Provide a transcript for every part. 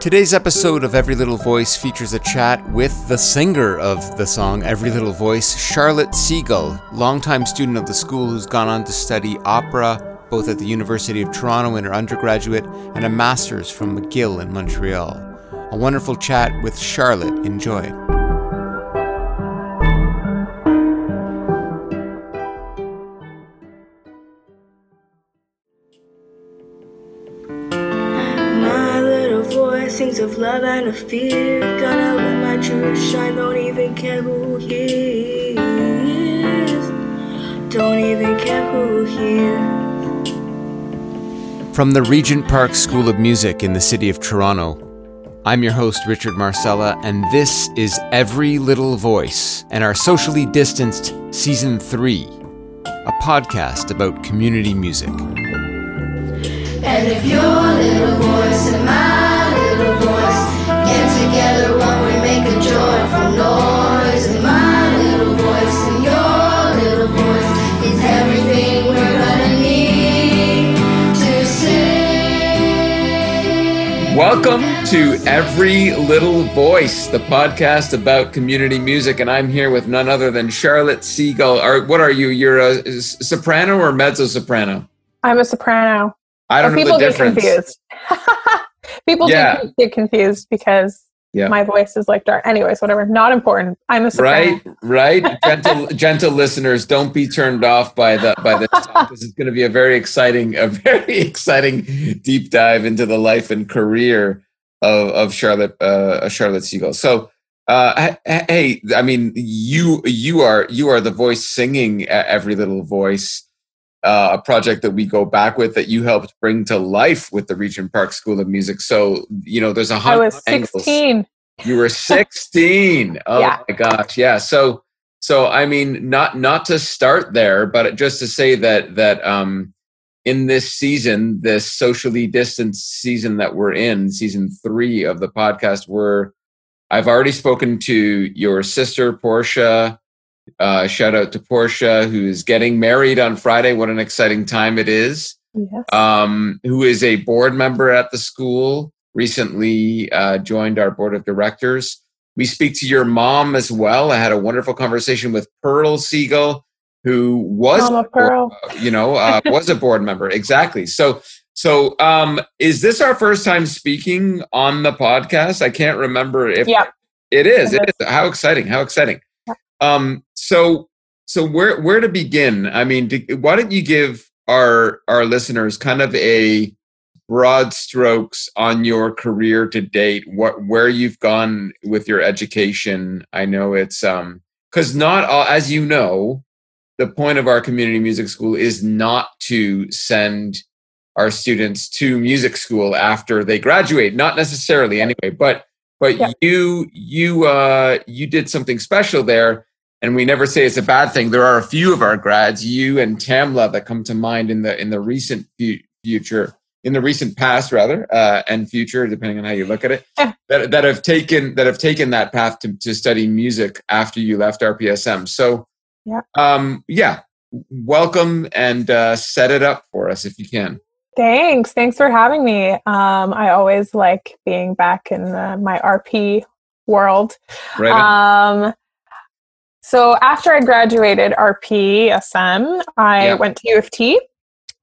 Today's episode of Every Little Voice features a chat with the singer of the song Every Little Voice, Charlotte Segal, longtime student of the school who's gone on to study opera both at the University of Toronto in her undergraduate and a master's from McGill in Montreal. A wonderful chat with Charlotte. Enjoy. Sings of love and of fear. Gonna let my truth shine, don't even care who hears. Don't even care who hears. From the Regent Park School of Music in the city of Toronto, I'm your host, Richard Marsella, and this is Every Little Voice and our socially distanced Season 3, a podcast about community music. And if your little voice and my little voice get together, won't we make a joyful noise? And my little voice and your little voice is everything we're gonna need to sing. Welcome to Every Little Voice, the podcast about community music, and I'm here with none other than Charlotte Segal. Or what are you? You're a soprano or mezzo soprano? I'm a soprano. I don't Or know people the get confused. people Yeah. do get confused because Yeah. my voice is like dark. Anyways, whatever. Not important. I'm a soprano. Right, right. Gentle, gentle listeners, don't be turned off by the by this. talk. This is going to be a very exciting, a very exciting deep dive into the life and career of of Charlotte uh, Charlotte Segal. So, uh, hey, I mean, you you are you are the voice singing uh, every little voice. Uh, a project that we go back with that you helped bring to life with the Regent Park School of Music. So you know, there's a hundred I was angles. 16. You were 16. Oh Yeah. my gosh. Yeah. So so I mean not not to start there, but just to say that that um in this season, this socially distanced season that we're in, season 3 of the podcast where I've already spoken to your sister Portia. Uh, shout out to Portia, who's getting married on Friday. What an exciting time it is! Yes. um, who is a board member at the school, recently uh, joined our board of directors. We speak to your mom as well. I had a wonderful conversation with Pearl Siegel, who was, Mama Pearl. you know, uh, was a board member. Exactly. So, so um, is this our first time speaking on the podcast? I can't remember if Yeah. it is. It is. How exciting! How exciting! Um, so, so where where to begin? I mean, do, why don't you give our our listeners kind of a broad strokes on your career to date? What where you've gone with your education? I know it's um because not all, as you know, the point of our community music school is not to send our students to music school after they graduate. Not necessarily, anyway, but but Yeah. you you uh you did something special there and we never say it's a bad thing there are a few of our grads you and tamla that come to mind in the in the recent fu- future in the recent past rather uh and future depending on how you look at it that, that have taken that have taken that path to, to study music after you left rpsm so Yeah. um yeah welcome and uh set it up for us if you can Thanks. Thanks for having me. Um, I always like being back in the, my RP world. right on. Um, so after I graduated RP SM, I Yeah. went to U of T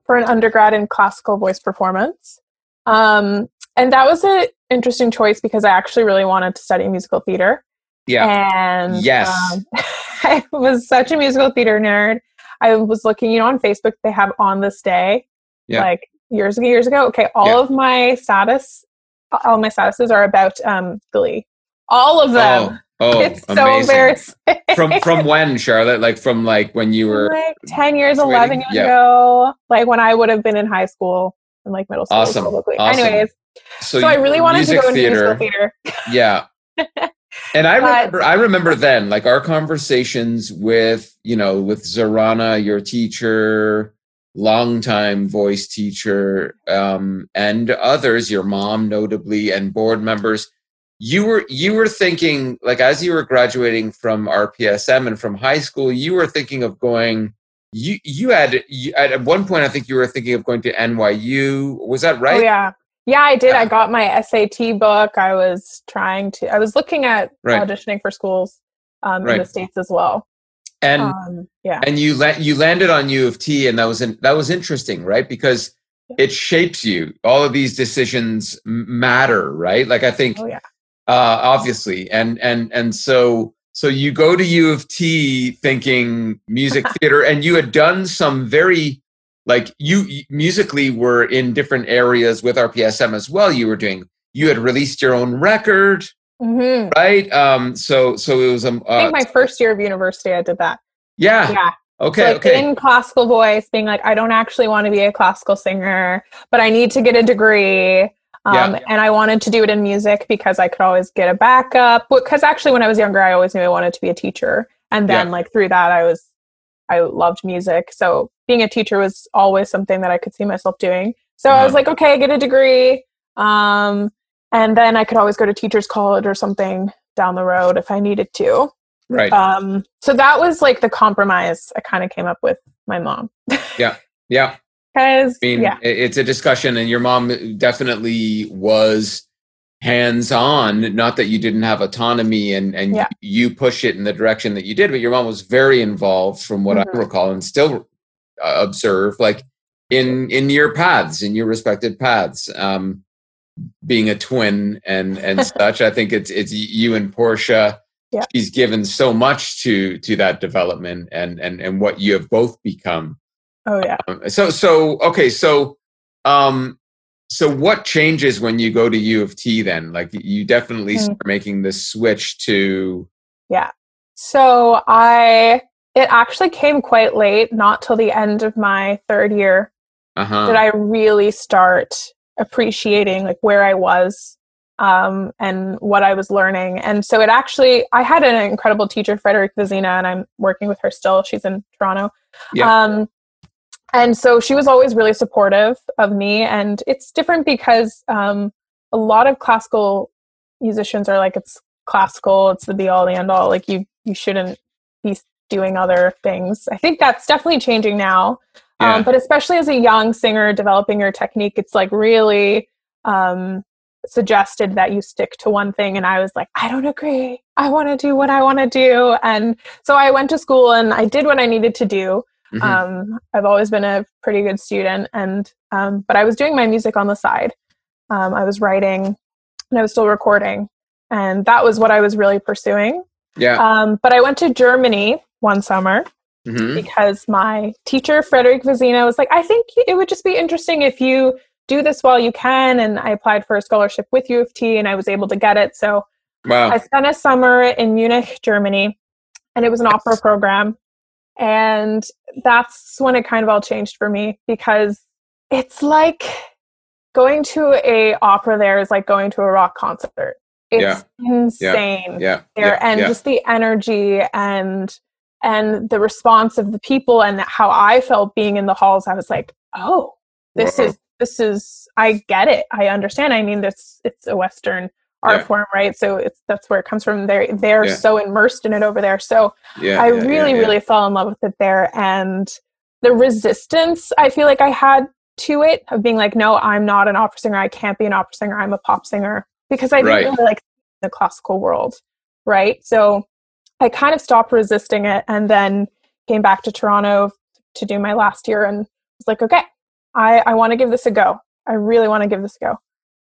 for an undergrad in classical voice performance. Um, and that was an interesting choice because I actually really wanted to study musical theater. yeah And Yes. um, I was such a musical theater nerd. I was looking, you know, on Facebook, they have on this day, Yeah. like years ago, years ago. Okay, all Yeah. of my status, all my statuses are about um, Glee. All of them. oh, oh it's so amazing. embarrassing. from from when charlotte like from like when you were like 10 years, graduating? 11 years Yeah. ago, like when I would have been in high school and like middle school. Awesome. probably. Awesome. Anyways, so, you I really wanted to go into musical theater. yeah and i But- remember i remember then like our conversations with you know with zarana your teacher longtime voice teacher um and others your mom notably and board members you were you were thinking like as you were graduating from rpsm and from high school you were thinking of going you you had you, at one point i think you were thinking of going to nyu was that right Oh yeah. Yeah, I did. I got my SAT book. I was trying to. I was looking at Right. auditioning for schools um, in the states as well. And Um, yeah, and you la- you landed on U of T, and that was in- that was interesting, right? Because it shapes you. All of these decisions matter, right? Like I think, oh yeah, uh, obviously, and and and so so you go to U of T thinking music theater, and you had done some very like you musically were in different areas with RPSM as well. You were doing. You had released your own record, hmm right? Um, so so it was um, I think uh, my first year of university, I did that. yeah, Yeah, okay, so like okay, in classical voice, being like, I don't actually want to be a classical singer, but I need to get a degree. Um, Yeah. And I wanted to do it in music because I could always get a backup. Because actually, when I was younger, I always knew I wanted to be a teacher. And then, Yeah. like through that, I was, I loved music. So being a teacher was always something that I could see myself doing. So I was Uh-huh. like, okay, get a degree. Um, and then I could always go to teachers college or something down the road if I needed to. right, Um, so that was like the compromise I kind of came up with my mom. Yeah. Yeah. Because I mean, yeah, it's a discussion, and your mom definitely was hands on. Not that you didn't have autonomy and and Yeah. you push it in the direction that you did, but your mom was very involved, from what Mhm. I recall, and still uh, observe, like in in your paths, in your respected paths. Um, being a twin and and such, I think it's it's you and Portia. Yeah. She's given so much to to that development and and and what you have both become. Oh yeah. Um, So so okay, so um so what changes when you go to U of T then? Like you definitely Hmm. start making this switch to Yeah. So I it actually came quite late, not till the end of my third year uh-huh. did I really start appreciating like where I was um, and what I was learning. And so it actually, I had an incredible teacher, Frédérique Vézina, and I'm working with her still. She's in Toronto. Yeah. Um, and so she was always really supportive of me. And it's different because um, a lot of classical musicians are like, it's classical, it's the be all, the end all. Like you, you shouldn't be doing other things. I think that's definitely changing now. Yeah. Um, but especially as a young singer developing your technique, it's like really um, suggested that you stick to one thing. And I was like, I don't agree. I want to do what I want to do. And so I went to school and I did what I needed to do. Mhm. Um, I've always been a pretty good student, and um, but I was doing my music on the side. Um, I was writing, and I was still recording, and that was what I was really pursuing. yeah. Um, but I went to Germany one summer Mhm. because my teacher Frédérique Vézina was like, I think it would just be interesting if you do this while you can. And I applied for a scholarship with U of T, and I was able to get it. So Wow. I spent a summer in Munich, Germany, and it was an opera program. And that's when it kind of all changed for me because it's like going to a opera there is like going to a rock concert. It's insane yeah. there yeah, and yeah. just the energy and and the response of the people and how I felt being in the halls, I was like, oh, this Whoa. is this is I get it. I understand. I mean, this it's a Western art Yeah. form, right? So it's that's where it comes from. They're they're Yeah. so immersed in it over there. So yeah, I really, really fell in love with it there. And the resistance I feel like I had to it of being like, no, I'm not an opera singer. I can't be an opera singer. I'm a pop singer because I didn't Right. really like the classical world. Right. So I kind of stopped resisting it and then came back to Toronto to do my last year and was like, okay, I, I want to give this a go. I really want to give this a go.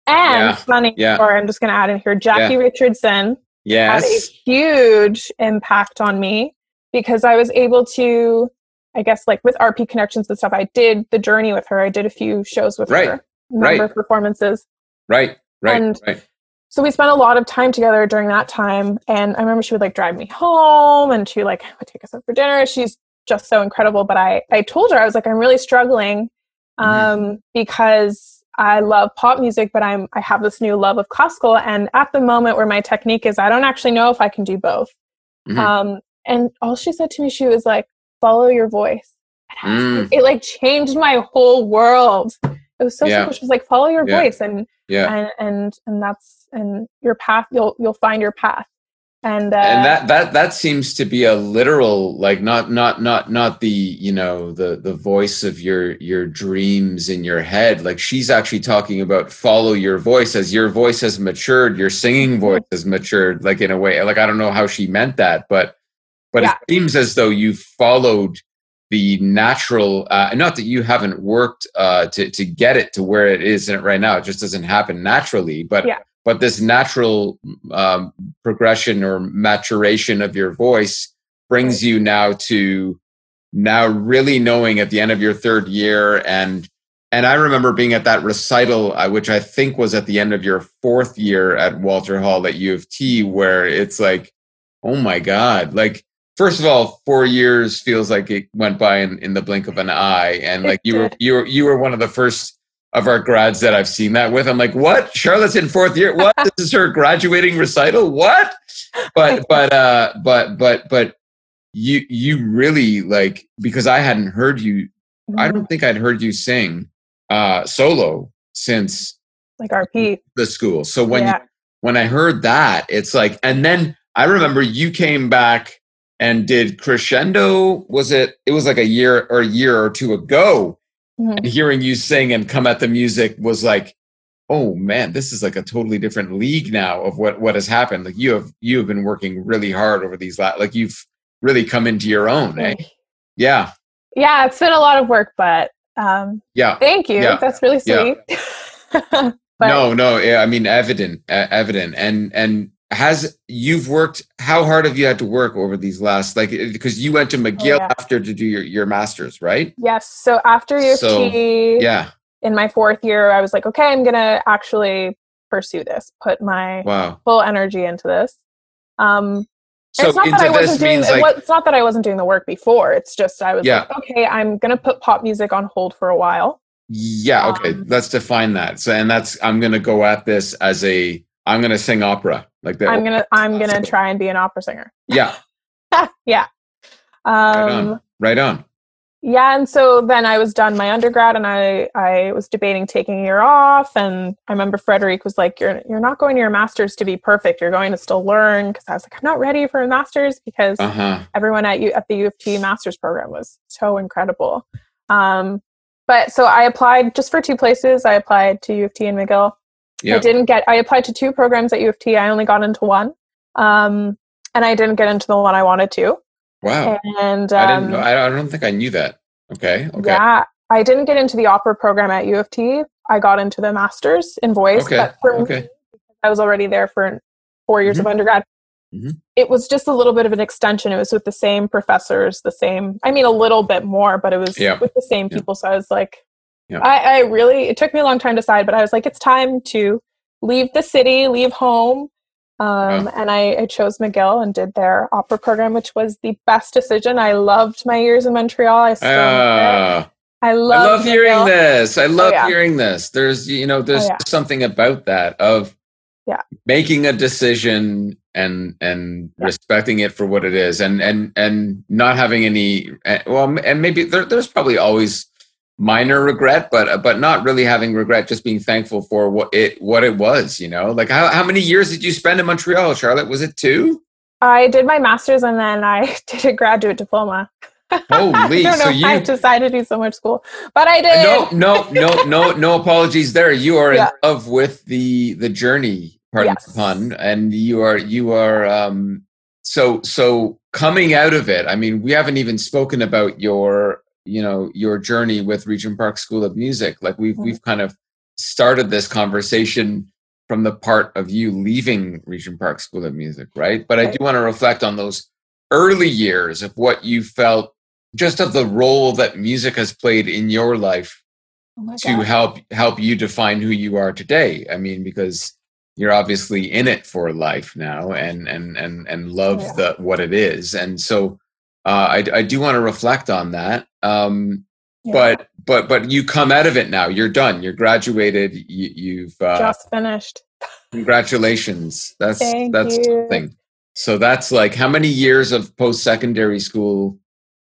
And Yeah. funny Yeah. story, I'm just going to add in here Jackie Richardson had a huge impact on me because I was able to, I guess, like with RP connections and stuff, I did the journey with her. I did a few shows with Right. her, number Right. of performances. Right. Right. And- right. So we spent a lot of time together during that time. And I remember she would like drive me home and she like would take us out for dinner. She's just so incredible. But I, I told her, I was like, I'm really struggling um, because I love pop music, but I'm, I have this new love of classical. And at the moment where my technique is, I don't actually know if I can do both. Mhm. Um, and all she said to me, she was like, follow your voice. Mm. it like changed my whole world. It was so Yeah. simple. She was like, follow your Yeah. voice. And Yeah. and and and that's and your path you'll you'll find your path And uh, and that that that seems to be a literal like not not not not the you know the the voice of your your dreams in your head. Like she's actually talking about follow your voice. As your voice has matured your singing voice has matured like in a way. Like i don't know how she meant that but but Yeah. it seems as though you followed the natural uh, not that you haven't worked uh, to to get it to where it is right now. It just doesn't happen naturally but Yeah. But this natural um, progression or maturation of your voice brings you now to now really knowing at the end of your third year and and I remember being at that recital, uh, which I think was at the end of your fourth year at Walter Hall at U of T, where it's like, oh my God. Like, first of all, four years feels like it went by in, in the blink of an eye. And like you were you were you were one of the first of our grads that I've seen that with. I'm like, what? Charlotte's in fourth year. What? this is her graduating recital? What? But but uh but but but you you really like because I hadn't heard you I don't think I'd heard you sing uh, solo since like RP. the school. So when yeah. you, when I heard that, it's like, and then I remember you came back and did crescendo. Was it? It was like a year or a year or two ago. Mhm. And hearing you sing and come at the music was like, oh man, this is like a totally different league now of what what has happened. Like you have you have been working really hard over these last, like you've really come into your own. Eh? Yeah, Yeah, it's been a lot of work, but um, yeah. thank you. Yeah. That's really Yeah. sweet. but no no yeah, i mean evident uh, evident and and has you've worked how hard have you had to work over these last like because you went to mcgill yeah. after to do your your masters right yes, so after of So, yeah in my fourth year, I was like, okay, I'm gonna actually pursue this, put my wow full energy into this. Um, so it's not that I wasn't doing. means like it's not that I wasn't doing the work before. It's just I was Yeah. like, okay, I'm gonna put pop music on hold for a while. yeah okay um, let's define that so and that's i'm gonna go at this as a i'm gonna sing opera like that I'm gonna I'm gonna try and be an opera singer. yeah. Yeah. right Um, on right on. yeah and so then i was done my undergrad and i i was debating taking a year off and i remember frédérique was like you're you're not going to your masters to be perfect you're going to still learn because i was like i'm not ready for a masters because uh-huh. everyone at u at the u of t masters program was so incredible. Um but so i applied just for two places. I applied to u of t and mcgill yeah I didn't get. I applied to two programs at U of T. I only got into one, um, and I didn't get into the one I wanted to. wow And um, i didn't know I, I don't think i knew that okay okay yeah, I didn't get into the opera program at U of T. I got into the masters in voice, Okay, but for okay. me, I was already there for four years of undergrad. Mhm. It was just a little bit of an extension. It was with the same professors, the same. I mean, a little bit more, but it was Yeah. with the same Yeah. people. So I was like, Yeah. I, I really. It took me a long time to decide, but I was like, it's time to leave the city, leave home. Um, Yeah. And I, I chose McGill and did their opera program, which was the best decision. I loved my years in Montreal. I still. Ah. I I love, hearing this. I love yeah. hearing this. There's, you know, there's Oh, yeah. something about that of Yeah. making a decision and and respecting it for what it is, and and and not having any. eh, Well, and maybe there, there's probably always minor regret, but but not really having regret. Just being thankful for what it what it was. You know, like how how many years did you spend in Montreal, Charlotte? Was it two? I did my master's and then I did a graduate diploma. Holy, I don't know so why I you decided to do so much school, but I did. no no no no no apologies there you are Yeah. in love with the the journey pardon Yes. the pun and you are you are um so so coming out of it i mean we haven't even spoken about your you know your journey with regent park school of music like we've Mhm. we've kind of started this conversation from the part of you leaving regent park school of music right but i do want to reflect on those early years of what you felt just of the role that music has played in your life Oh to God. help help you define who you are today i mean because you're obviously in it for life now and and and and love Yeah. the what it is and so uh, I, I do want to reflect on that um, Yeah. but but but you come out of it now you're done you're graduated you, you've uh, just finished. congratulations that's Thank that's you. something so that's like how many years of post-secondary school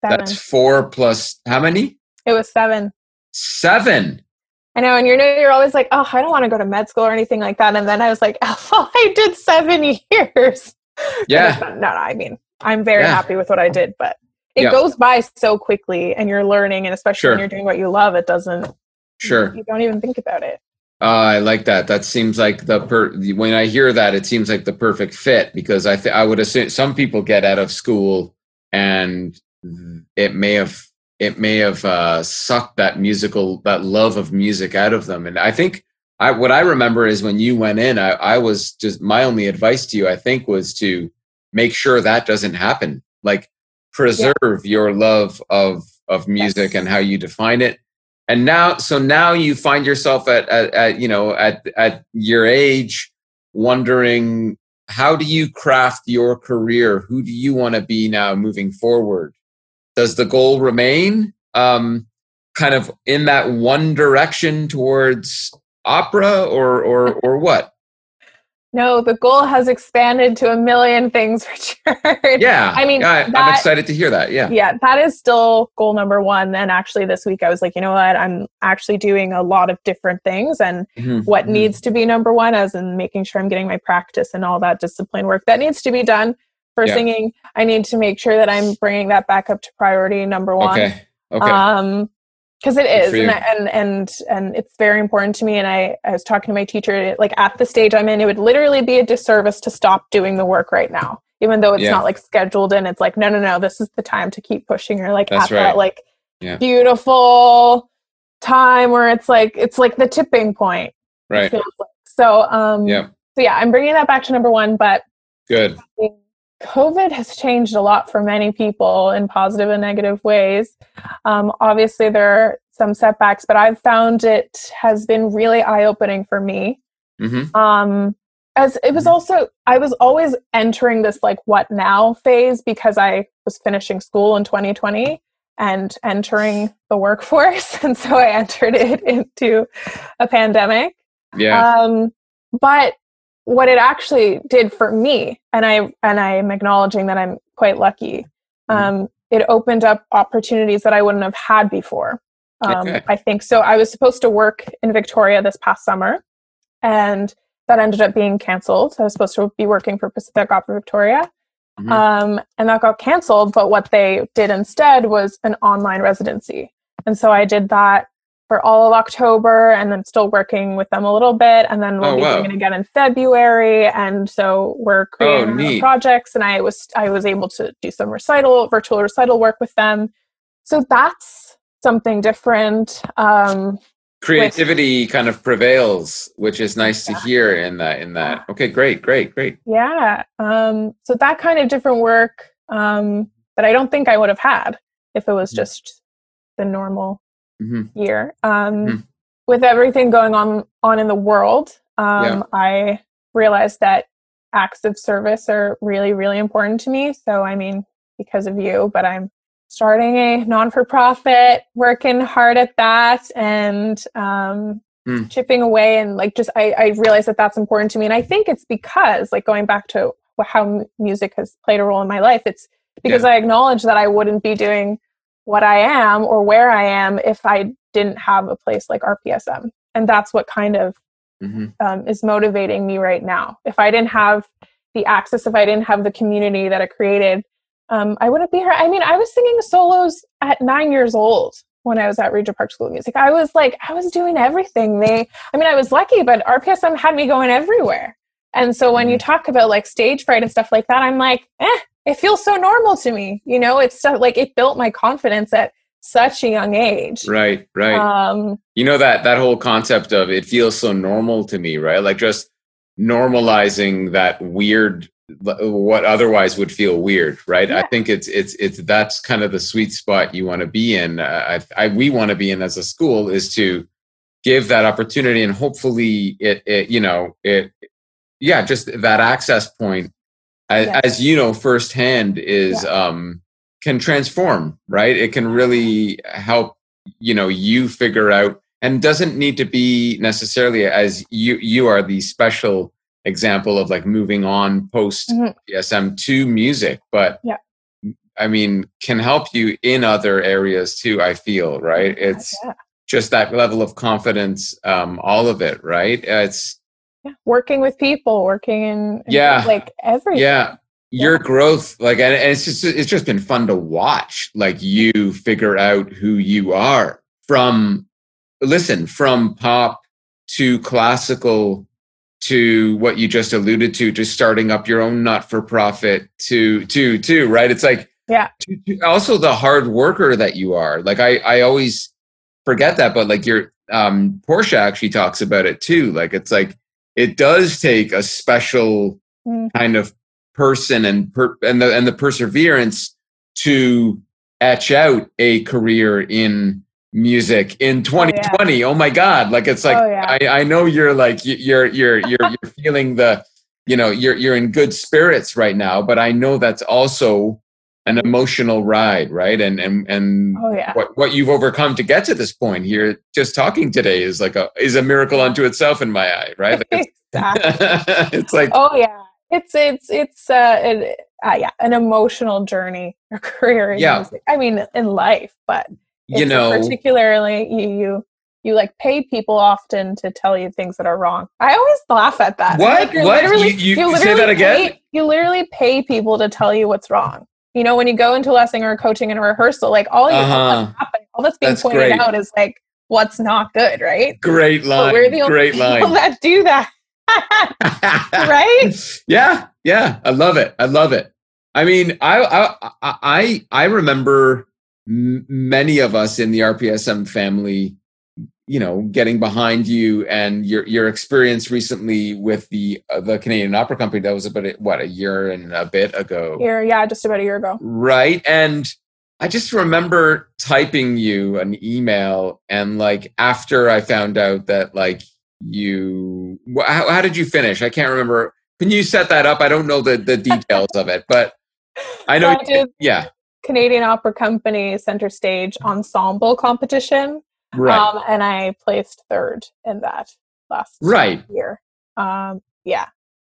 Seven. that's four plus how many it was seven. seven I know, and you know, you're always like, oh, I don't want to go to med school or anything like that. And then I was like, oh, I did seven years. Yeah. no, no, I mean, I'm very Yeah. happy with what I did, but it Yeah. goes by so quickly and you're learning and especially when you're doing what you love, it doesn't Sure. you don't even think about it. Uh, I like that. That seems like the per. When I hear that, it seems like the perfect fit because I th- I would assume some people get out of school and it may have it may have uh, sucked that musical that love of music out of them. And I think I what I remember is when you went in, I, I was just my only advice to you, I think, was to make sure that doesn't happen. Like preserve your love of of music Yes. and how you define it. And now so now you find yourself at, at, at you know at at your age wondering how do you craft your career? Who do you want to be now moving forward? Does the goal remain um, kind of in that one direction towards opera or or or what No, the goal has expanded to a million things, Richard. yeah I mean, I, i'm excited to hear that yeah yeah, that is still goal number one. And actually, this week I was like, you know what? I'm actually doing a lot of different things. And Mhm, what mhm. needs to be number one, as in making sure I'm getting my practice and all that discipline work that needs to be done for Yeah. singing. I need to make sure that I'm bringing that back up to priority number one. okay okay Um, because it is and, and and and it's very important to me. And I, I was talking to my teacher, like at the stage I'm in, it would literally be a disservice to stop doing the work right now, even though it's Yeah. not like scheduled in. It's like, no, no, no, this is the time to keep pushing. You're like That's at right. that like Yeah. beautiful time where it's like it's like the tipping point. right like. So um, yeah so yeah, I'm bringing that back to number one, but good COVID has changed a lot for many people in positive and negative ways. Um, obviously, there are some setbacks, but I've found it has been really eye opening for me. hmm Um, as it was Mhm. also, I was always entering this like what now phase because I was finishing school in 2020 and entering the workforce. And so I entered it into a pandemic. yeah Um, but what it actually did for me, and I and I am acknowledging that I'm quite lucky. Um, it opened up opportunities that I wouldn't have had before. Um, Okay. I think so. I was supposed to work in Victoria this past summer, and that ended up being canceled. I was supposed to be working for Pacific Opera Victoria, Mhm. um, and that got canceled. But what they did instead was an online residency, and so I did that for all of October, and then still working with them a little bit, and then we'll Oh, be wow. doing it again in February. And so we're creating our own neat. projects, and I was I was able to do some recital, virtual recital work with them. So that's something different. Um, creativity kind of prevails which is nice to hear in that in that okay great great great yeah. Um, so that kind of different work um, that I don't think I would have had if it was Mhm. just the normal hmm year. Um, Mhm. With everything going on on in the world, um, Yeah. I realized that acts of service are really, really important to me. So, I mean, because of you, but I'm starting a non for profit, working hard at that, and um, Mm. chipping away. And like, just I, I realized that that's important to me. And I think it's because, like, going back to how music has played a role in my life, it's because I acknowledge that I wouldn't be doing what I am or where I am if I didn't have a place like RPSM. And that's what kind of hmm um, is motivating me right now. If I didn't have the access, if I didn't have the community that it created, um, I wouldn't be here. I mean, I was singing solos at nine years old when I was at Regent Park School of Music. I was like, I was doing everything. They, I mean, I was lucky, but RPSM had me going everywhere. And so when you talk about like stage fright and stuff like that, I'm like, eh, it feels so normal to me. You know, it's so, like it built my confidence at such a young age. right right Um, you know that that whole concept of it feels so normal to me right like just normalizing that weird what otherwise would feel weird right i think it's it's it's that's kind of the sweet spot you want to be in uh, I, I we want to be in as a school is to give that opportunity and hopefully it, it you know it yeah just that access point as, Yes. as you know firsthand is um can transform right it can really help you know you figure out and doesn't need to be necessarily as you you are the special example of like moving on post Mhm. PSM to music but Yeah. I mean can help you in other areas too I feel right it's yeah. just that level of confidence um all of it right it's yeah. Working with people, working in, Yeah. like everything. yeah your growth like and it's just it's just been fun to watch like you figure out who you are from listen from pop to classical to what you just alluded to to starting up your own not for profit to to to right it's like Yeah. to, to also the hard worker that you are like i i always forget that but like your um portia actually talks about it too like it's like it does take a special Mm. kind of person and per, and the and the perseverance to etch out a career in music in 2020 oh, my god like it's like Oh, yeah. I, I know you're like you're you're you're you're feeling the you know you're you're in good spirits right now but i know that's also an emotional ride right and and and Oh yeah. what what you've overcome to get to this point here just talking today is like a is a miracle unto itself in my eye right like exactly. it's, like Oh yeah. It's it's it's uh, it, uh yeah an emotional journey a career in Yeah. music. I mean in life, but you know particularly you you you like pay people often to tell you things that are wrong. I always laugh at that. What? Like, you're What? Literally, You- you- literally say that again? Pay, you literally pay people to tell you what's wrong. You know, when you go into a lesson or coaching and a rehearsal, like all you Uh-huh. happening, all that's being That's pointed great. out is like what's not good, right? great line But we're the only great people line that do that, right? yeah yeah i love it i love it i mean i i i, I remember m- many of us in the rpsm family you know getting behind you and your your experience recently with the uh, the canadian opera company that was about a- what a year and a bit ago? Here, yeah, just about a year ago. right and i just remember typing you an email and like after i found out that like you how, how did you finish? I can't remember. Can you set that up? I don't know the the details of it but i know So I did yeah. Canadian Opera Company Center Stage Ensemble competition, right. Um, and I placed third in that last right. year. Um, yeah,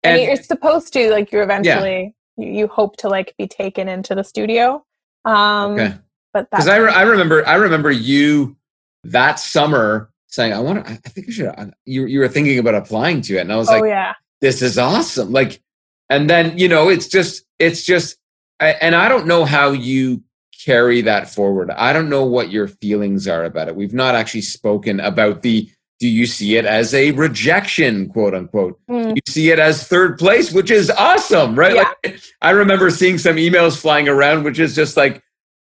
and, and you're supposed to like you eventually you, you hope to like be taken into the studio. Um, okay. but because I, re- I remember i remember you that summer saying i want to i think i should I- you, you were thinking about applying to it. And i was oh like yeah, this is awesome. Like and then you know it's just it's just I- and i don't know how you carry that forward i don't know what your feelings are about it we've not actually spoken about the do you see it as a rejection quote unquote Mm, you see it as third place which is awesome right Yeah. like i remember seeing some emails flying around which is just like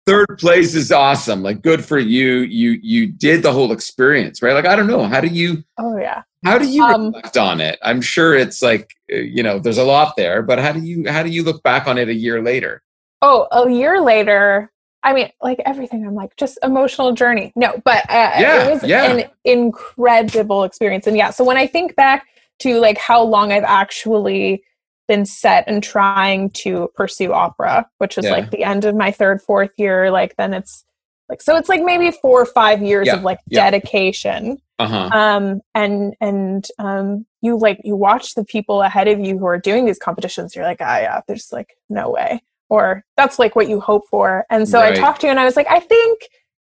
third place is awesome like good for you you you did the whole experience right like i don't know how do you oh yeah. how do you Um, reflect on it? I'm sure it's like uh, you know, there's a lot there, but how do you how do you look back on it a year later? Oh, a year later. I mean, like everything. I'm like just emotional journey. No, but uh, Yeah, it was yeah. an incredible experience. And yeah, so when I think back to like how long I've actually been set and trying to pursue opera, which is Yeah. like the end of my third, fourth year, like then it's like so it's like maybe four or five years Yeah, of like dedication Uh huh. um and and um you like you watch the people ahead of you who are doing these competitions you're like ah yeah there's like no way or that's like what you hope for and so Right. i talked to you and i was like i think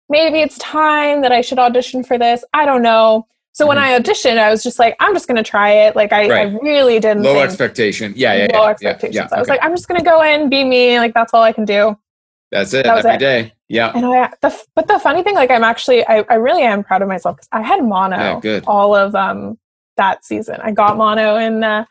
maybe it's time that i should audition for this i don't know so when Mhm. i auditioned i was just like i'm just gonna try it like i, I really didn't Low expectation. Yeah, yeah, low expectations Yeah, yeah, i was okay. like i'm just gonna go in be me like that's all i can do that's it that was every it. day. Yeah. and I, the, but the funny thing, like I'm actually, I, I really am proud of myself because I had mono Yeah, all of um that season. I got mono in, uh,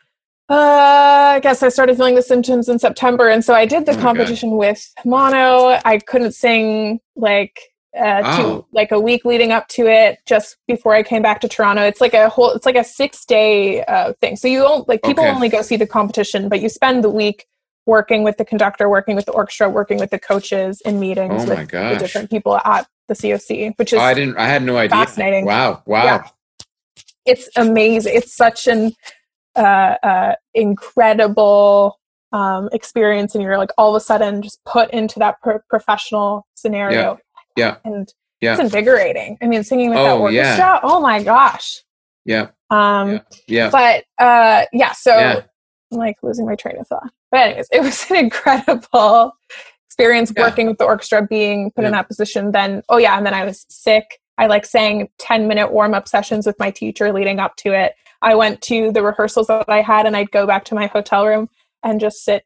uh, I guess I started feeling the symptoms in September, and so I did the Oh competition with mono. I couldn't sing like uh, Oh. to like a week leading up to it, just before I came back to Toronto. It's like a whole, it's like a six day uh, thing. So you don't like people Okay. only go see the competition, but you spend the week working with the conductor, working with the orchestra, working with the coaches in meetings Oh with the different people at the COC, which is I didn't. I had no idea. fascinating. Wow. Wow. Yeah. it's amazing. It's such an uh, uh, incredible um, experience, and you're like all of a sudden just put into that pro- professional scenario. Yeah. yeah. and Yeah. it's invigorating. I mean, singing with that Oh, yeah. orchestra. Oh my gosh. Yeah. Um, Yeah. Yeah. But uh, yeah, so Yeah. I'm like losing my train of thought. But anyways, it was an incredible experience Yeah. working with the orchestra, being put in that position. Then, oh yeah, and then I was sick. I like sang 10 minute warm up sessions with my teacher leading up to it. I went to the rehearsals that I had, and I'd go back to my hotel room and just sit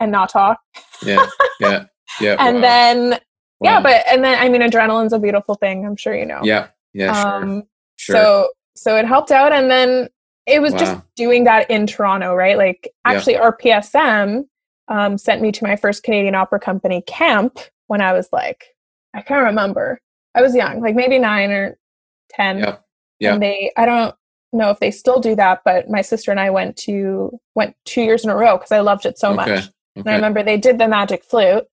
and not talk. Yeah, yeah, yeah. and wow, then yeah, but and then I mean, adrenaline's a beautiful thing. I'm sure you know. yeah, yeah, sure, Um, sure. So so it helped out, and then it was just doing that in Toronto, right? Like Yeah. actually, RPSM um, sent me to my first Canadian Opera Company camp when I was like, I can't remember. I was young, like maybe nine or ten. Yep. Yeah. And they, I don't know if they still do that, but my sister and I went to went two years in a row because I loved it so okay, much. okay. And I remember they did the magic flute,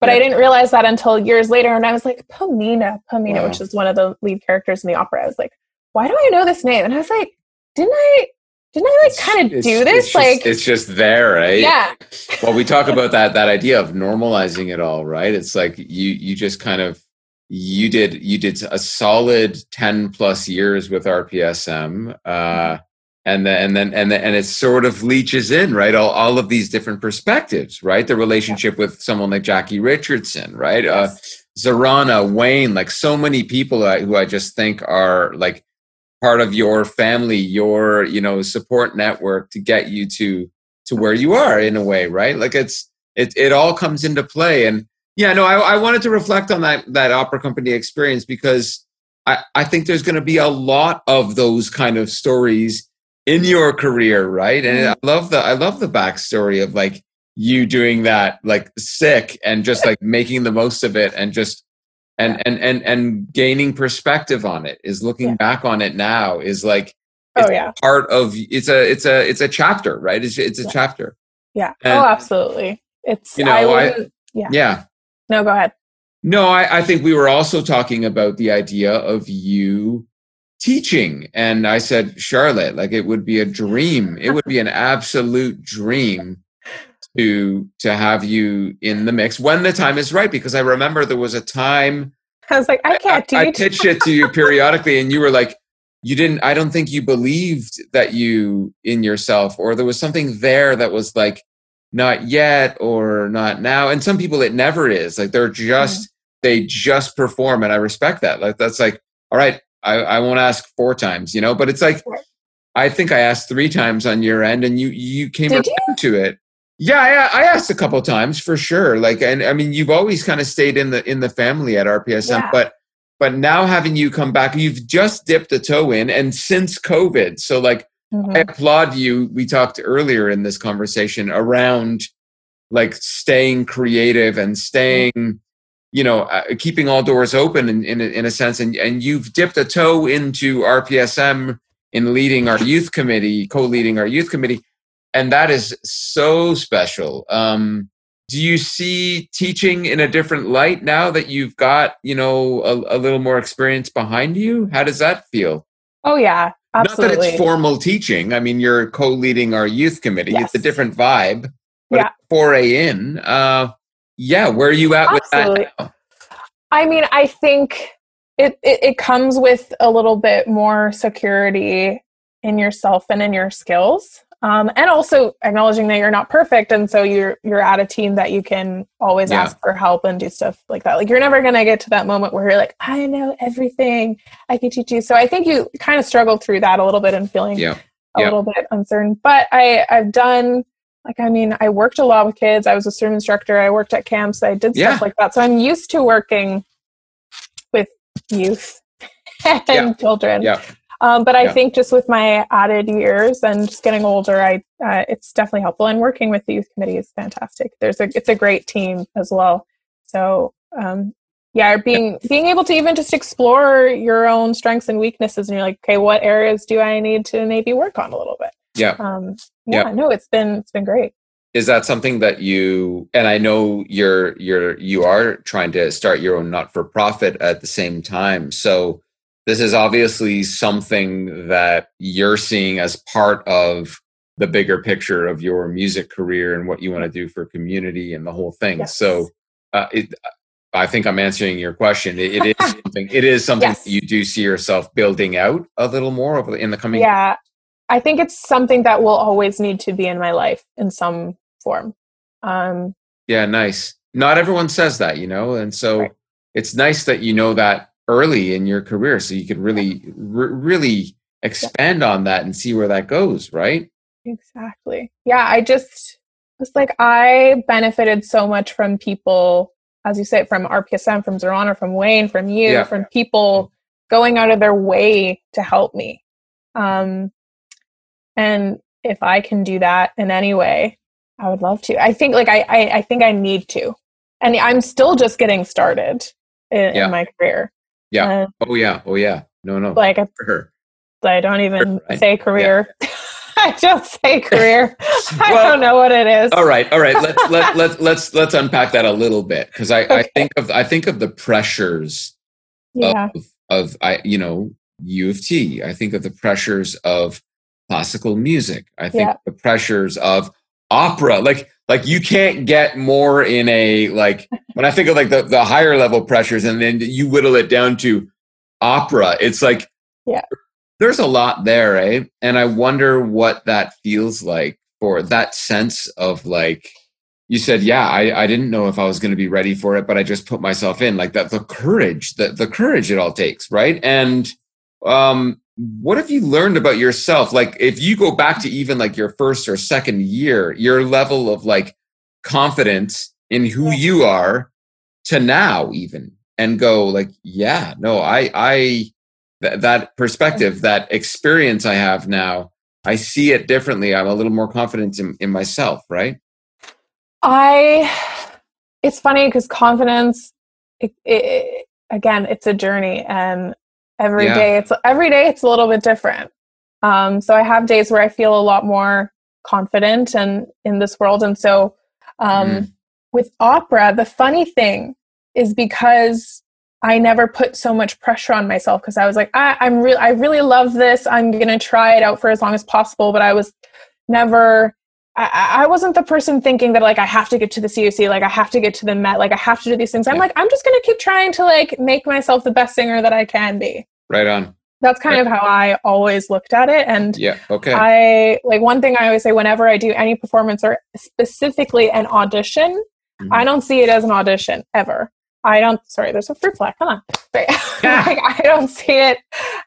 but Yeah. I didn't realize that until years later. And I was like, Pamina, Pamina, Wow. which is one of the lead characters in the opera. I was like, why do I know this name? And I was like, didn't I, didn't I like kind of it's- do it's this? just- like, it's just there, right? yeah, well we talk about that that idea of normalizing it all right it's like you you just kind of you did you did a solid 10 plus years with rpsm uh and then and then and then and it sort of leaches in right? All, all of these different perspectives right? The relationship with someone like jackie richardson right? Uh zarana wayne like so many people I, who i just think are like part of your family your you know support network to get you to to where you are in a way right? Like it's it, it all comes into play and yeah no I, I wanted to reflect on that that opera company experience because i i think there's going to be a lot of those kind of stories in your career right and mm-hmm. i love the i love the backstory of like you doing that like sick and just like making the most of it and just and and and and gaining perspective on it is looking Yeah. back on it now is like oh yeah, part of it's a it's a it's a chapter right it's it's a Yeah. chapter yeah, oh, and- oh absolutely. It's You know, I I- Yeah. yeah no, go ahead. no I, I think we were also talking about the idea of you teaching and i said charlotte like it would be a dream it would be an absolute dream to to have you in the mix when the time is right because i remember there was a time I was like, I can't I, I teach. pitched it to you periodically, and you were like, "You didn't. I don't think you believed that you in yourself, or there was something there that was like not yet or not now." And some people, it never is. Like they're mm-hmm. just they just perform, and I respect that. Like that's like, all right, I, I won't ask four times, you know. But it's like, I think I asked three times on your end, and you you came Did you? to it. Yeah, I, I asked a couple times for sure. Like, and I mean, you've always kind of stayed in the in the family at RPSM, Yeah. but but now having you come back, you've just dipped a toe in, and since COVID, so like Mhm. I applaud you. We talked earlier in this conversation around like staying creative and staying, you know, uh, keeping all doors open in in a, in a sense, and and you've dipped a toe into RPSM in leading our youth committee, co-leading our youth committee, and that is so special. Um, do you see teaching in a different light now that you've got you know a, a little more experience behind you? How does that feel? Oh yeah, Not that it's formal teaching. I mean, you're co-leading our youth committee. It's a different vibe. But Yeah. it's foray in. Uh, yeah, where are you at with Absolutely. that now? I mean, I think it, it it comes with a little bit more security in yourself and in your skills, um, and also acknowledging that you're not perfect, and so you're you're at a team that you can always Yeah. ask for help and do stuff like that. Like you're never gonna get to that moment where you're like, I know everything, I can teach you. So I think you kind of struggle through that a little bit and feeling Yeah. a Yeah. little bit uncertain. But I I've done like I mean I worked a lot with kids. I was a swim instructor. I worked at camps. I did stuff like that. So I'm used to working with youth and Yeah. children. Yeah. Um, but I Yeah. think just with my added years and just getting older, I uh, it's definitely helpful. And working with the youth committee is fantastic. There's a it's a great team as well. So um, yeah, being being able to even just explore your own strengths and weaknesses, and you're like, okay, what areas do I need to maybe work on a little bit? Yeah. Um, yeah, no, it's been it's been great. Is that something that you and I know you're you're you are trying to start your own not for profit at the same time. So this is obviously something that you're seeing as part of the bigger picture of your music career and what you want to do for community and the whole thing. Yes. So uh, it, I think I'm answering your question. It, it is something. It is something Yes. that you do see yourself building out a little more over in the coming. Yeah, I think it's something that will always need to be in my life in some form. Um, Yeah, nice. Not everyone says that, you know, and so Right. it's nice that you know that early in your career, so you could really, r- really expand on that and see where that goes. Right? Exactly. Yeah, I just It's like I benefited so much from people, as you say, from RPSM, from Zerana, from Wayne, from you, Yeah. from people going out of their way to help me. Um, and if I can do that in any way, I would love to. I think like I, I, I think I need to, and I'm still just getting started in, Yeah. in my career. Yeah. Uh, Oh yeah. Oh yeah. No, no. like I, for her. I don't even Right. say career. I don't say career. I don't know what it is. All right, all right. Let's let let let's let's unpack that a little bit because I, I think of I think of the pressures Yeah. of of I you know U of T. I think of the pressures of classical music. I think Yeah. the pressures of opera. Like like you can't get more in a like when I think of like the the higher level pressures and then you whittle it down to opera. It's like Yeah. there's a lot there, eh? And I wonder what that feels like for that sense of like you said, yeah, I, I didn't know if I was going to be ready for it, but I just put myself in like that, the courage, the, the courage it all takes. Right. And, um, what have you learned about yourself? Like if you go back to even like your first or second year, your level of like confidence in who you are to now even and go like, yeah, no, I, I, th- that perspective, mm-hmm. that experience I have now, I see it differently. I'm a little more confident in, in myself. Right. I, it's funny because confidence, it, it, again, it's a journey, and every Yeah. day it's every day it's a little bit different. Um, so I have days where I feel a lot more confident and in this world, and so um, Mhm. with opera, the funny thing is because I never put so much pressure on myself because I was like, I, I'm real, I really love this. I'm gonna try it out for as long as possible, but I was never I, I wasn't the person thinking that like I have to get to the COC, like I have to get to the Met, like I have to do these things. I'm Yeah. like, I'm just gonna keep trying to like make myself the best singer that I can be. Right on. That's kind of how I always looked at it. And Yeah. Okay. I like one thing I always say whenever I do any performance or specifically an audition, Mhm. I don't see it as an audition ever. I don't sorry, there's a fruit fly. Come on. Right. Yeah. like, I don't see it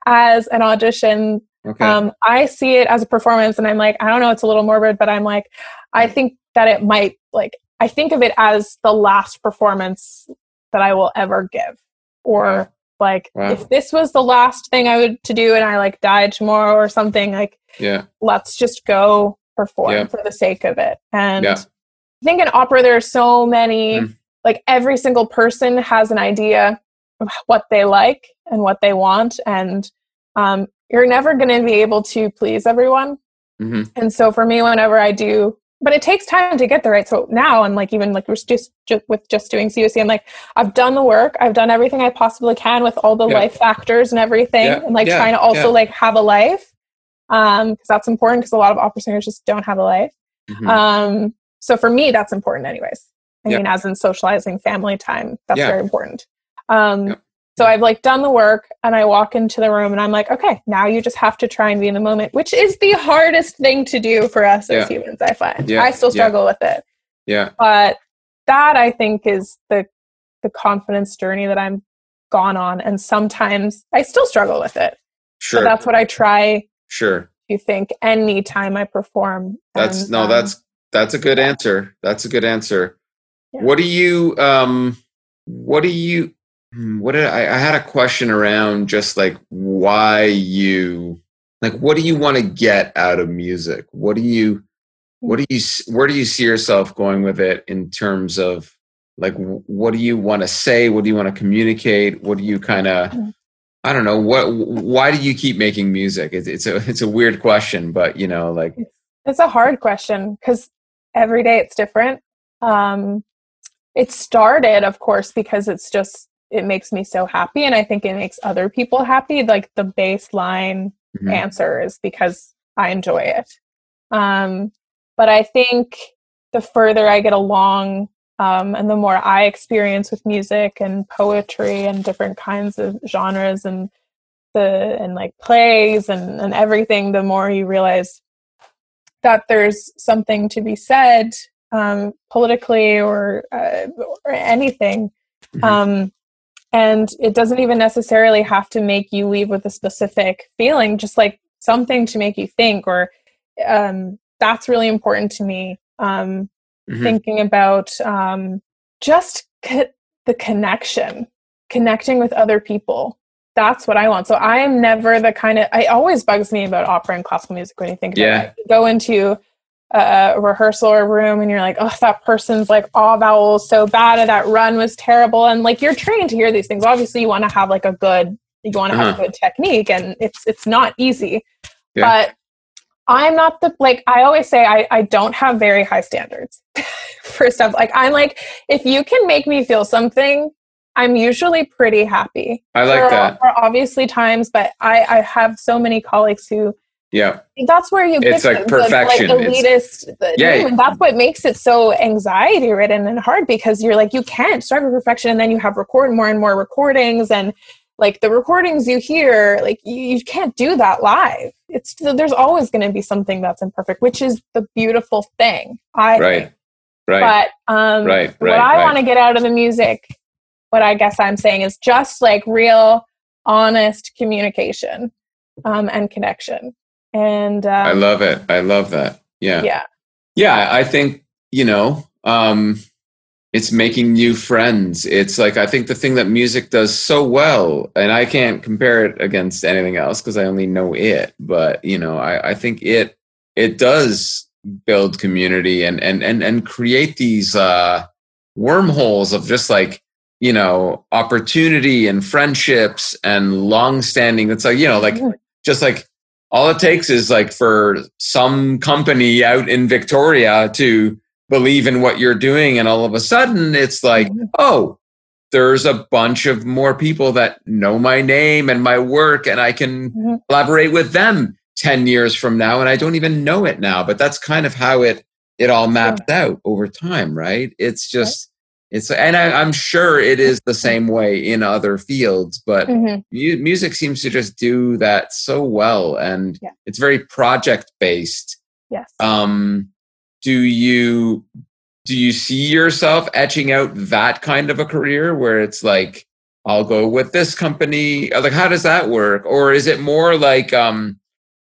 as an audition okay. um, I see it as a performance, and I'm like, I don't know, it's a little morbid, but I'm like, I think that it might like I think of it as the last performance that I will ever give, or Wow. like Wow. if this was the last thing I would to do, and I like died tomorrow or something, like yeah. let's just go perform Yeah. for the sake of it. And Yeah. I think in opera there are so many, Mm. like every single person has an idea of what they like and what they want, and um, you're never going to be able to please everyone. hmm And so for me, whenever I do, but it takes time to get there, right? So now, and like even like we're just, just with just doing COC, I'm like, I've done the work, I've done everything I possibly can with all the Yeah. life factors and everything, Yeah, and like yeah, trying to also like have a life, um, because that's important because a lot of opera singers just don't have a life. Mhm. Um, so for me, that's important, anyways. I mean, as in socializing family time, that's very important. Um. So I've like done the work and I walk into the room and I'm like, okay, now you just have to try and be in the moment, which is the hardest thing to do for us as humans, I find. Yeah, I still yeah. struggle with it. yeah. But that I think is the the confidence journey that I'm gone on. And sometimes I still struggle with it. Sure. But that's what I try sure. to think anytime I perform. That's And, no. um, That's that's a good answer. That's a good answer. Yeah. What do you um? What do you? Hmm, What did I? I had a question around just like why you like what do you want to get out of music? What do you? What do you? Where do you see yourself going with it in terms of like what do you want to say? What do you want to communicate? What do you kind of? Mm. I don't know. What? Why do you keep making music? It's, it's a it's a weird question, but you know, like It's a hard question because every day it's different. Um, it started, of course, because it's just it makes me so happy, and I think it makes other people happy. Like the baseline mhm. answer is because I enjoy it. Um, but I think the further I get along, um, and the more I experience with music and poetry and different kinds of genres and the and like plays and and everything, the more you realize that there's something to be said um, politically or uh, or anything. Mhm. Um, and it doesn't even necessarily have to make you leave with a specific feeling, just like something to make you think. Or um, that's really important to me. Um, Mhm. thinking about um, just co- the connection, connecting with other people. That's what I want. So I am never the kind of. It always bugs me about opera and classical music when you think about Yeah. it. You go into a, rehearsal or room and you're like, oh, that person's like, oh, vowels so bad, or that run was terrible, and like you're trained to hear these things. Obviously, you want to have like a good, you want to have Uh-huh. a good technique, and it's it's not easy, Yeah. but I'm not the like I always say I, I don't have very high standards for stuff. Like I'm like, if you can make me feel something, I'm usually pretty happy. I like there that. Are, are obviously times, but I, I have so many colleagues who Yeah. that's where you It's get like the- perfection. The, like elitist, the, Yeah. and that's what makes it so anxiety ridden and hard because you're like you can't strive for perfection, and then you have record more and more recordings, and like the recordings you hear, like you, you can't do that live. It's there's always going to be something that's imperfect, which is the beautiful thing. I Right. think. Right. But um, Right, what I right. want to get out of the music, what I guess I'm saying is just like real, honest communication um, and connection. And um, I love it. I love that. Yeah. yeah, Yeah, I think, you know, um, it's making new friends. It's like, I think the thing that music does so well, and I can't compare it against anything else because I only know it, but, you know, I, I think it, it does build community and, and, and, and create these, uh, wormholes of just like, you know, opportunity and friendships and long standing. It's like, you know, like, Mhm. just like all it takes is like for some company out in Victoria to believe in what you're doing. And all of a sudden it's like, Mhm. oh, there's a bunch of more people that know my name and my work, and I can Mhm. collaborate with them 10 years from now. And I don't even know it now, but that's kind of how it, it all mapped out over time, right? It's just, it's, and I, I'm sure it is the same way in other fields, but Mhm. mu- music seems to just do that so well and Yeah. it's very project based yes. um do you do you see yourself etching out that kind of a career where it's like i'll go with this company Uh, like how does that work or is it more like um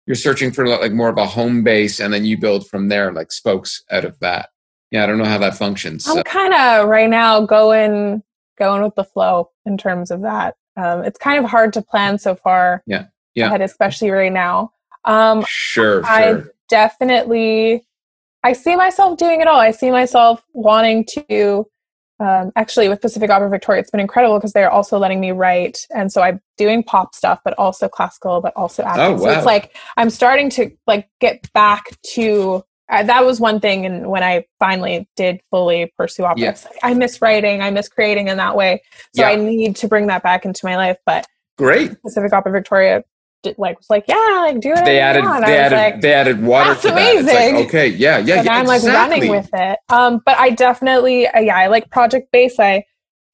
you're searching for like more of a home base and then you build from there like spokes out of that yeah i don't know how that functions so, I'm kind of right now going going with the flow in terms of that. Um, it's kind of hard to plan so far. Yeah. Yeah. Ahead, especially right now. Um, sure I sure definitely I see myself doing it all. I see myself wanting to um, actually with Pacific Opera Victoria, it's been incredible because they're also letting me write, and so I'm doing pop stuff, but also classical, but also acting. Oh, So wow. it's like I'm starting to like get back to uh, that was one thing, and when I finally did fully pursue opera, Yeah. like, I miss writing, I miss creating in that way. So Yeah. I need to bring that back into my life. But great Pacific Opera Victoria did, like was like, yeah, like do it. they added they added like, they added water "That's to that. It's like, amazing." okay yeah yeah and yeah I'm like exactly. running with it. Um, but I definitely, uh, yeah, I like project based. I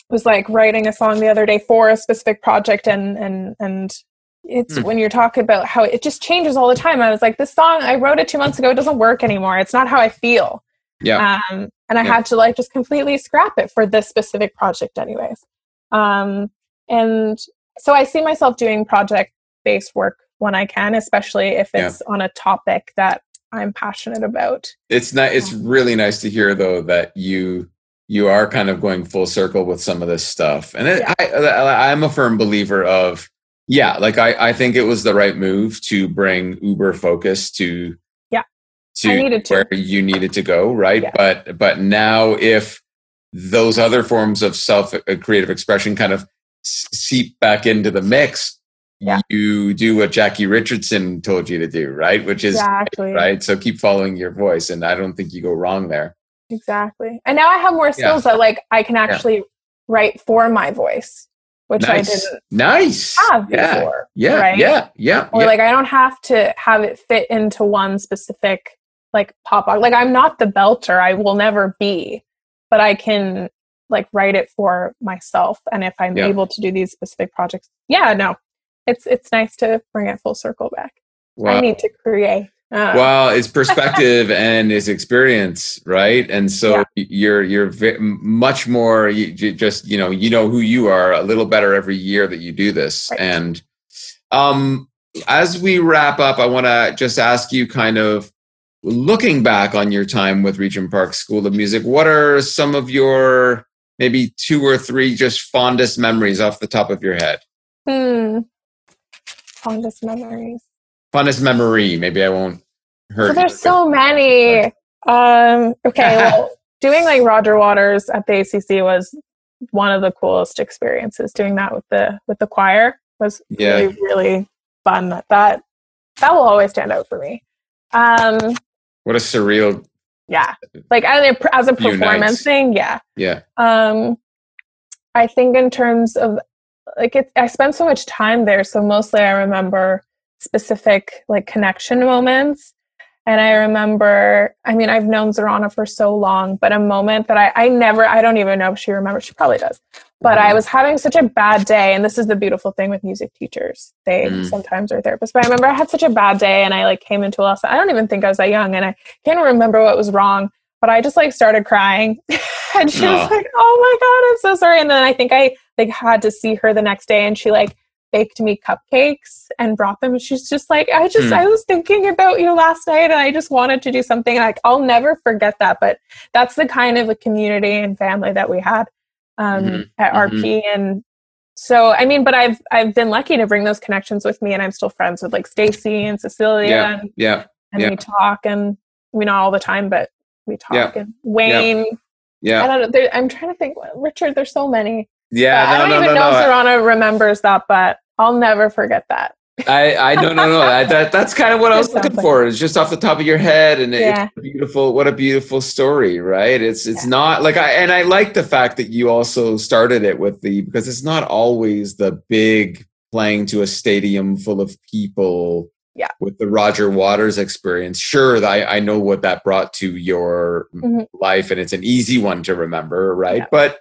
was like writing a song the other day for a specific project, and and and it's Hmm. when you're talking about how it just changes all the time. I was like, this song I wrote it two months ago. It doesn't work anymore. It's not how I feel. yeah Um, and I Yeah. had to like just completely scrap it for this specific project, anyways. Um, and so I see myself doing project based work when I can, especially if Yeah. it's on a topic that I'm passionate about. it's not it's really nice to hear though that you you are kind of going full circle with some of this stuff and it, Yeah. I, I i'm a firm believer of yeah like i i think it was the right move to bring uber focus to Yeah. to to. where you needed to go right Yeah. but but now if those other forms of self uh, creative expression kind of seep back into the mix Yeah. you do what jackie richardson told you to do right which is Exactly. right? So keep following your voice, and I don't think you go wrong there. Exactly. And now I have more skills that like I can actually write for my voice, which I didn't nice. have yeah, before. yeah, right? yeah, yeah, Or yeah. like I don't have to have it fit into one specific like pop like I'm not the belter. I will never be, but I can like write it for myself. And if I'm Yeah. able to do these specific projects, yeah, no. It's it's nice to bring it full circle back. I need to create. Uh, well, it's perspective and it's experience, right? And so Yeah. you're you're much more. You, you just you know you know who you are a little better every year that you do this. Right. And um, as we wrap up, I want to just ask you kind of looking back on your time with Regent Park School of Music, what are some of your maybe two or three just fondest memories off the top of your head? Hmm. Fondest memories. Fondest memory. Maybe I won't hurt. Well, there's you. so many. Um, okay, well, doing like Roger Waters at the ACC was one of the coolest experiences. Doing that with the with the choir was Yeah. really really fun. That that will always stand out for me. Um, What a surreal. yeah, like as a, as a performance thing, yeah. Yeah. Um, I think in terms of like it, I spent so much time there, so mostly I remember specific like connection moments. And I remember, I mean, I've known Zorana for so long, but a moment that I, I never, I don't even know if she remembers. She probably does. But I was having such a bad day. And this is the beautiful thing with music teachers. They Mm. sometimes are therapists. But I remember I had such a bad day and I like came into a lesson. I don't even think I was that young and I can't remember what was wrong but I just like started crying. and she was like, "Oh my god, I'm so sorry." And then I think I like had to see her the next day and she like baked me cupcakes and brought them and she's just like, "I just Hmm. I was thinking about you last night and I just wanted to do something." Like I'll never forget that, but that's the kind of a community and family that we had um Mhm. at RP and so I mean, but I've I've been lucky to bring those connections with me and I'm still friends with like Stacy and Cecilia Yeah. and Yeah. and Yeah. we talk and we not all the time but we talk Yeah. and wayne i Yeah. don't know there, i'm trying to think richard there's so many Yeah. i No, don't no, even no, know no. if Zorana remembers that but i'll never forget that I, I no no no that, that that's kind of what I was looking for. It's just off the top of your head, and Yeah. it's a beautiful. What a beautiful story, right? It's it's Yeah. not like I and I like the fact that you also started it with the because it's not always the big playing to a stadium full of people. Yeah. With the Roger Waters experience, sure, I I know what that brought to your Mhm. life, and it's an easy one to remember, right? Yeah. But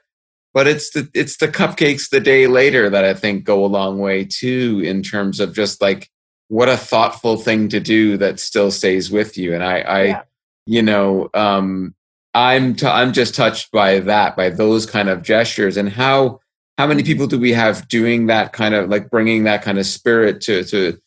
but it's the it's the cupcakes the day later that I think go a long way too in terms of just like what a thoughtful thing to do that still stays with you. And I I Yeah. you know um I'm t- I'm just touched by that by those kind of gestures. And how how many people do we have doing that kind of like bringing that kind of spirit to to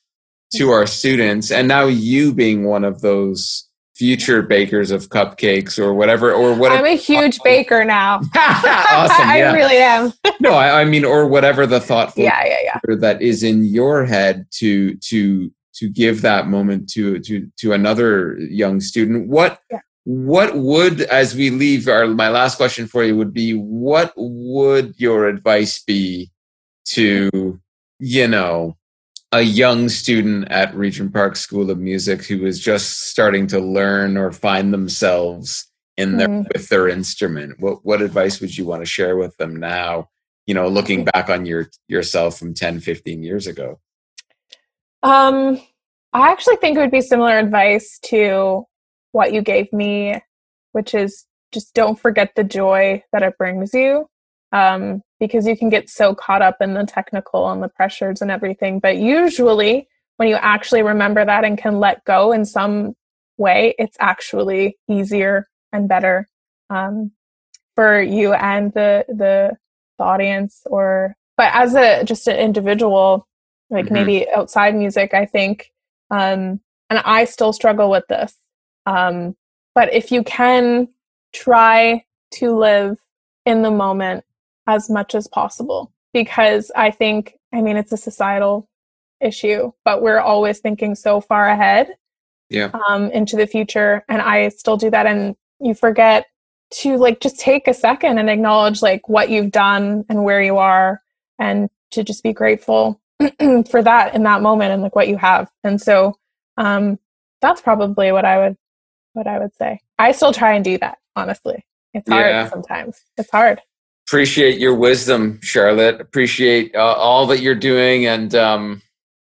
to our students? And now you being one of those future bakers of cupcakes or whatever or what i'm a huge baker now. Awesome i really am. No I, I mean or whatever the thoughtful yeah yeah yeah. that is in your head to to to give that moment to to to another young student. What Yeah. what would as we leave our my last question for you would be what would your advice be to you know a young student at Regent Park School of Music who is just starting to learn or find themselves in their Mhm. with their instrument what what advice would you want to share with them now you know looking back on your yourself from 10 15 years ago Um, I actually think it would be similar advice to what you gave me, which is just don't forget the joy that it brings you. Um, because you can get so caught up in the technical and the pressures and everything. But usually, when you actually remember that and can let go in some way, it's actually easier and better um, for you and the, the the audience. Or, but as a just an individual, like Mhm. maybe outside music i think um and i still struggle with this um but if you can try to live in the moment as much as possible because i think i mean it's a societal issue but we're always thinking so far ahead yeah. um, into the future and i still do that and you forget to like just take a second and acknowledge like what you've done and where you are and to just be grateful for that in that moment and like what you have and so um that's probably what i would what i would say. I still try and do that honestly. It's hard Yeah. sometimes. It's hard appreciate your wisdom charlotte. Appreciate uh, all that you're doing and um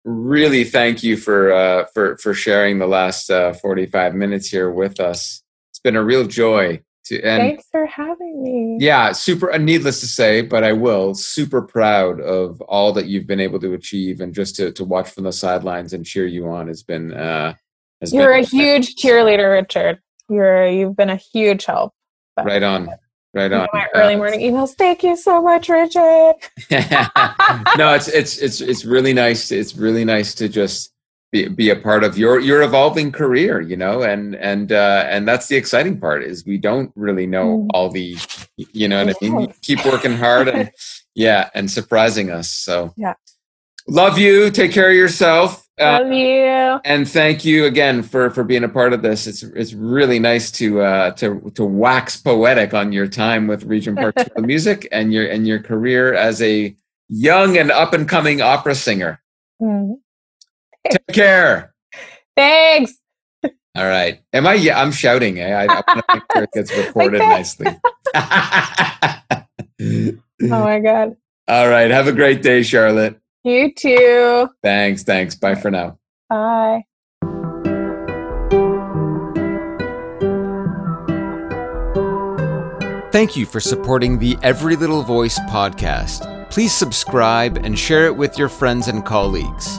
really thank you for uh for for sharing the last uh 45 minutes here with us. It's been a real joy to and thanks for having me. Yeah super uh, needless to say but i will super proud of all that you've been able to achieve and just to, to watch from the sidelines and cheer you on has been uh has you're been a huge cheerleader richard. You're you've been a huge help. Right on right on my early morning emails thank you so much richard no, it's it's it's it's really nice. It's really nice to just be, be a part of your your evolving career you know and and uh and that's the exciting part is we don't really know Mm. all the you know what i mean you keep working hard and yeah and surprising us so Yeah. love you take care of yourself Love you. and thank you again for for being a part of this it's it's really nice to uh to to wax poetic on your time with Regent Park School of music and your and your career as a young and up and coming opera singer Mm. take care Thanks. All right. Am I? Yeah, I'm shouting. Eh? I, I want to make sure it gets recorded that. nicely. Oh my god. All right. Have a great day, Charlotte. You too. Thanks. Thanks. Bye for now. Bye. Thank you for supporting the Every Little Voice podcast. Please subscribe and share it with your friends and colleagues.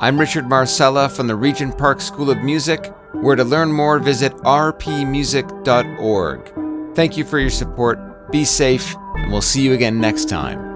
I'm Richard Marsella from the Regent Park School of Music, where to learn more, visit rpmusic.org. Thank you for your support. Be safe, and we'll see you again next time.